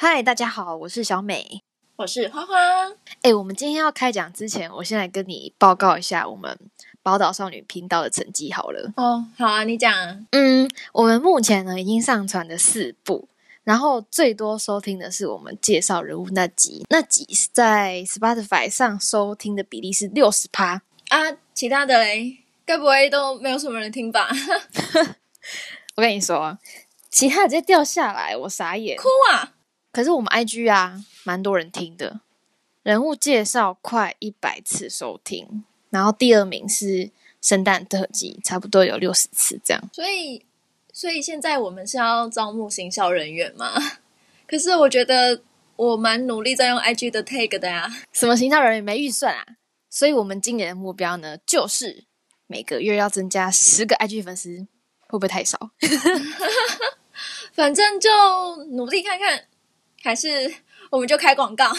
嗨，大家好，我是小美。我是花花。哎，我们今天要开讲之前，我先来跟你报告一下我们宝岛少女频道的成绩好了。哦，好啊，你讲。嗯，我们目前呢已经上传了四部，然后最多收听的是我们介绍人物那集，那集是在 Spotify 上收听的比例是六十趴啊。其他的嘞，该不会都没有什么人听吧？我跟你说，其他直接掉下来，我傻眼，哭啊！可是我们 IG 啊，蛮多人听的，人物介绍快一百次收听，然后第二名是圣诞特辑，差不多有六十次这样。所以，所以现在我们是要招募行销人员吗？可是我觉得我蛮努力在用 IG 的 tag 的呀。什么行销人员没预算啊？所以我们今年的目标呢，就是每个月要增加十个 IG 粉丝，会不会太少？反正就努力看看。还是我们就开广告，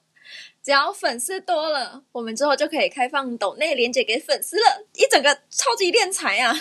只要粉丝多了，我们之后就可以开放抖内连接给粉丝了，一整个超级敛财啊！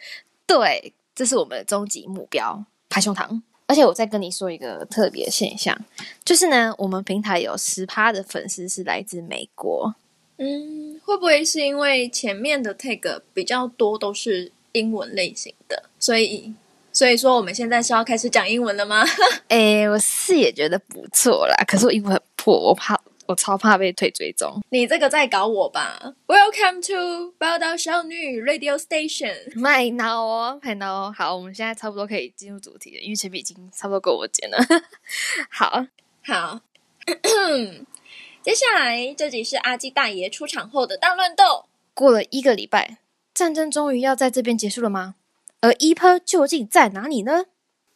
对，这是我们的终极目标，拍胸膛。而且我再跟你说一个特别现象，就是呢，我们平台有十趴的粉丝是来自美国。嗯，会不会是因为前面的 tag 比较多都是英文类型的，所以？所以说，我们现在是要开始讲英文了吗？哎，我是也觉得不错啦，可是我英文很破，我怕，我超怕被退追踪。你这个在搞我吧？Welcome to 报道少女 Radio Station。卖闹哦，麦闹哦。好，我们现在差不多可以进入主题了，因为前面已经差不多够我剪了。好 好，接下来这集是阿基大爷出场后的大乱斗。过了一个礼拜，战争终于要在这边结束了吗？而一坡究竟在哪里呢？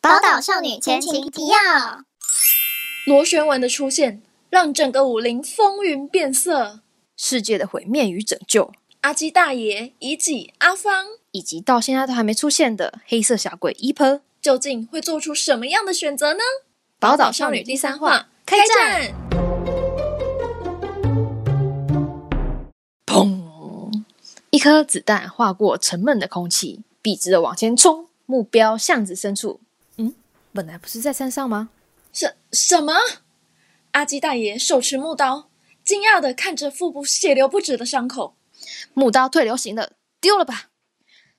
宝岛少女前情提要：螺旋丸的出现让整个武林风云变色，世界的毁灭与拯救，阿基大爷、乙己、阿芳，以及到现在都还没出现的黑色小鬼一坡，究竟会做出什么样的选择呢？宝岛少女第三话开战！砰！一颗子弹划过沉闷的空气。笔直的往前冲，目标巷子深处。嗯，本来不是在山上吗？什什么？阿基大爷手持木刀，惊讶的看着腹部血流不止的伤口。木刀退流行了，丢了吧。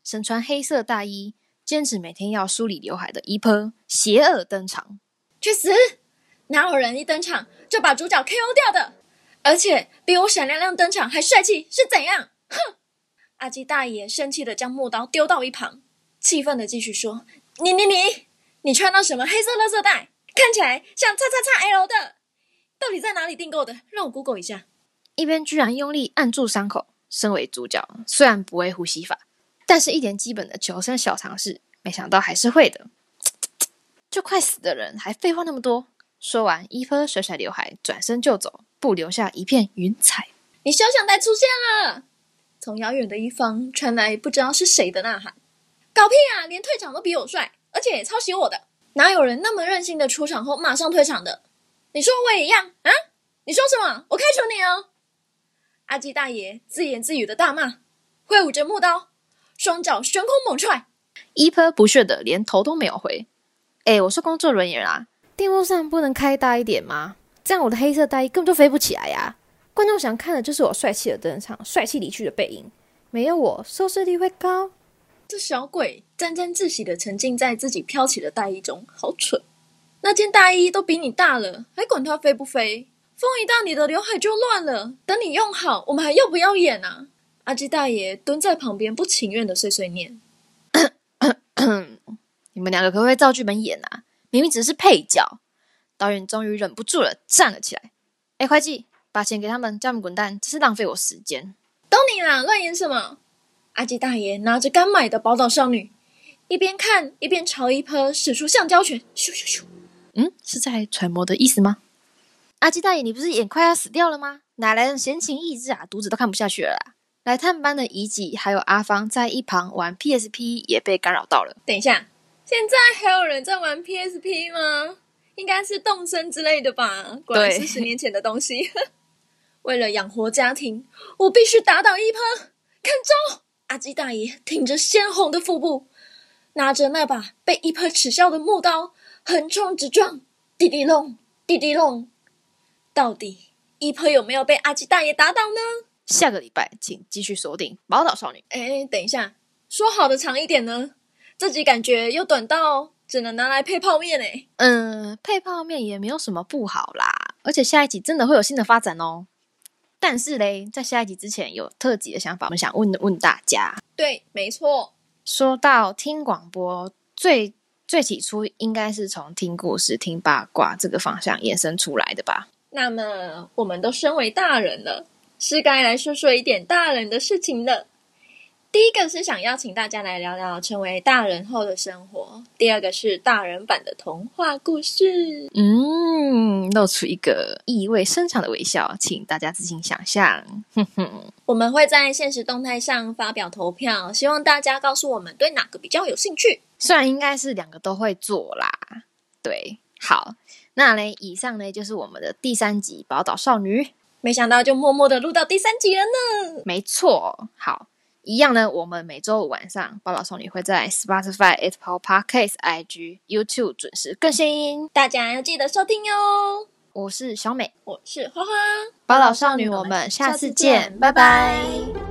身穿黑色大衣，坚持每天要梳理刘海的伊坡，邪恶登场。去死！哪有人一登场就把主角 KO 掉的？而且比我闪亮亮登场还帅气，是怎样？哼！阿基大爷生气的将木刀丢到一旁，气愤的继续说：“你你你，你穿到什么黑色垃圾袋？看起来像叉叉叉 L 的，到底在哪里订购的？让我 Google 一下。”一边居然用力按住伤口。身为主角，虽然不会呼吸法，但是一点基本的求生小常识，没想到还是会的。就快死的人还废话那么多？说完，伊夫甩甩刘海，转身就走，不留下一片云彩。你休想再出现了！从遥远的一方传来不知道是谁的呐喊：“搞屁啊！连退场都比我帅，而且抄袭我的，哪有人那么任性的出场后马上退场的？你说我也一样啊？你说什么？我开除你哦！”阿基大爷自言自语的大骂，挥舞着木刀，双脚悬空猛踹。伊坡不屑的连头都没有回。哎，我是工作人员啊，电风扇不能开大一点吗？这样我的黑色大衣根本就飞不起来呀！观众想看的就是我帅气的登场、帅气离去的背影，没有我收视率会高。这小鬼沾沾自喜的沉浸在自己飘起的大衣中，好蠢！那件大衣都比你大了，还管它飞不飞？风一到，你的刘海就乱了。等你用好，我们还要不要演啊？阿基大爷蹲在旁边，不情愿的碎碎念：“ 你们两个可不可以照剧本演啊？明明只是配角。”导演终于忍不住了，站了起来：“哎，会计。”把钱给他们，叫他们滚蛋！这是浪费我时间。都你啦，乱演什么？阿基大爷拿着刚买的宝岛少女，一边看一边朝一坡使出橡胶拳，咻咻咻！嗯，是在揣摩的意思吗？阿基大爷，你不是眼快要死掉了吗？哪来的闲情逸致啊？读者都看不下去了啦！来探班的遗迹还有阿芳在一旁玩 PSP，也被干扰到了。等一下，现在还有人在玩 PSP 吗？应该是动身之类的吧？果然是十年前的东西。为了养活家庭，我必须打倒一坡。看招！阿基大爷挺着鲜红的腹部，拿着那把被一坡耻笑的木刀，横冲直撞。滴滴隆，滴滴隆，到底一喷有没有被阿基大爷打倒呢？下个礼拜请继续锁定《宝岛少女》。哎，等一下，说好的长一点呢？这集感觉又短到只能拿来配泡面哎。嗯，配泡面也没有什么不好啦，而且下一集真的会有新的发展哦。但是嘞，在下一集之前有特辑的想法，我们想问问大家。对，没错。说到听广播，最最起初应该是从听故事、听八卦这个方向衍生出来的吧？那么，我们都身为大人了，是该来说说一点大人的事情了。第一个是想邀请大家来聊聊成为大人后的生活，第二个是大人版的童话故事。嗯，露出一个意味深长的微笑，请大家自行想象。哼哼，我们会在现实动态上发表投票，希望大家告诉我们对哪个比较有兴趣。虽然应该是两个都会做啦。对，好，那嘞，以上呢就是我们的第三集《宝岛少女》，没想到就默默的录到第三集了呢。没错，好。一样呢，我们每周五晚上《宝岛少女》会在 Spotify、Apple Podcasts、IG、YouTube 准时更新，大家要记得收听哟。我是小美，我是花花，《宝岛少女》，我们下次见，拜拜。